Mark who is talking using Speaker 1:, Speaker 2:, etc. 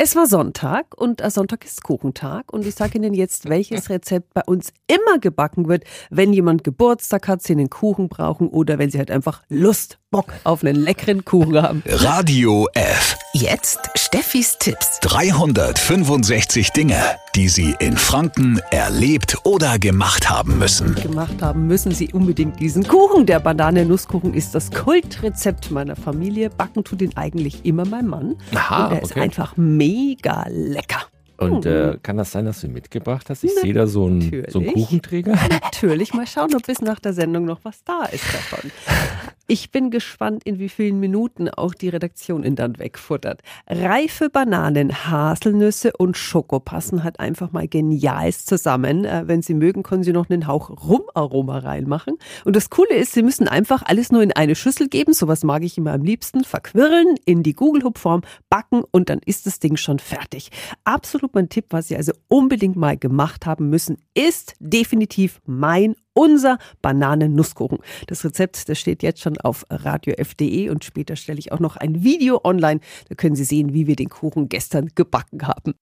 Speaker 1: Es war Sonntag und äh, Sonntag ist Kuchentag und ich sage Ihnen jetzt, welches Rezept bei uns immer gebacken wird, wenn jemand Geburtstag hat, Sie einen Kuchen brauchen oder wenn Sie halt einfach Lust, Bock auf einen leckeren Kuchen haben.
Speaker 2: Radio F.
Speaker 3: Jetzt Steffis Tipps.
Speaker 2: 365 Dinge, die Sie in Franken erlebt oder gemacht haben müssen.
Speaker 1: Gemacht haben müssen Sie unbedingt diesen Kuchen. Der Banane-Nusskuchen ist das Kultrezept meiner Familie. Backen tut ihn eigentlich immer mein Mann.
Speaker 4: Aha,
Speaker 1: und er ist
Speaker 4: okay.
Speaker 1: einfach mega lecker.
Speaker 4: Und äh, kann das sein, dass du ihn mitgebracht hast? Ich sehe da so einen, so einen. Kuchenträger.
Speaker 1: Natürlich, mal schauen, ob bis nach der Sendung noch was da ist davon. Ich bin gespannt, in wie vielen Minuten auch die Redaktion ihn dann wegfuttert. Reife Bananen, Haselnüsse und Schoko passen halt einfach mal genialst zusammen. Äh, Wenn Sie mögen, können Sie noch einen Hauch Rumaroma reinmachen. Und das Coole ist, Sie müssen einfach alles nur in eine Schüssel geben. Sowas mag ich immer am liebsten. Verquirlen, in die Google-Hub-Form, backen und dann ist das Ding schon fertig. Absolut mein Tipp, was Sie also unbedingt mal gemacht haben müssen, ist definitiv mein unser Bananen-Nusskuchen. Das Rezept, das steht jetzt schon auf radiof.de und später stelle ich auch noch ein Video online. Da können Sie sehen, wie wir den Kuchen gestern gebacken haben.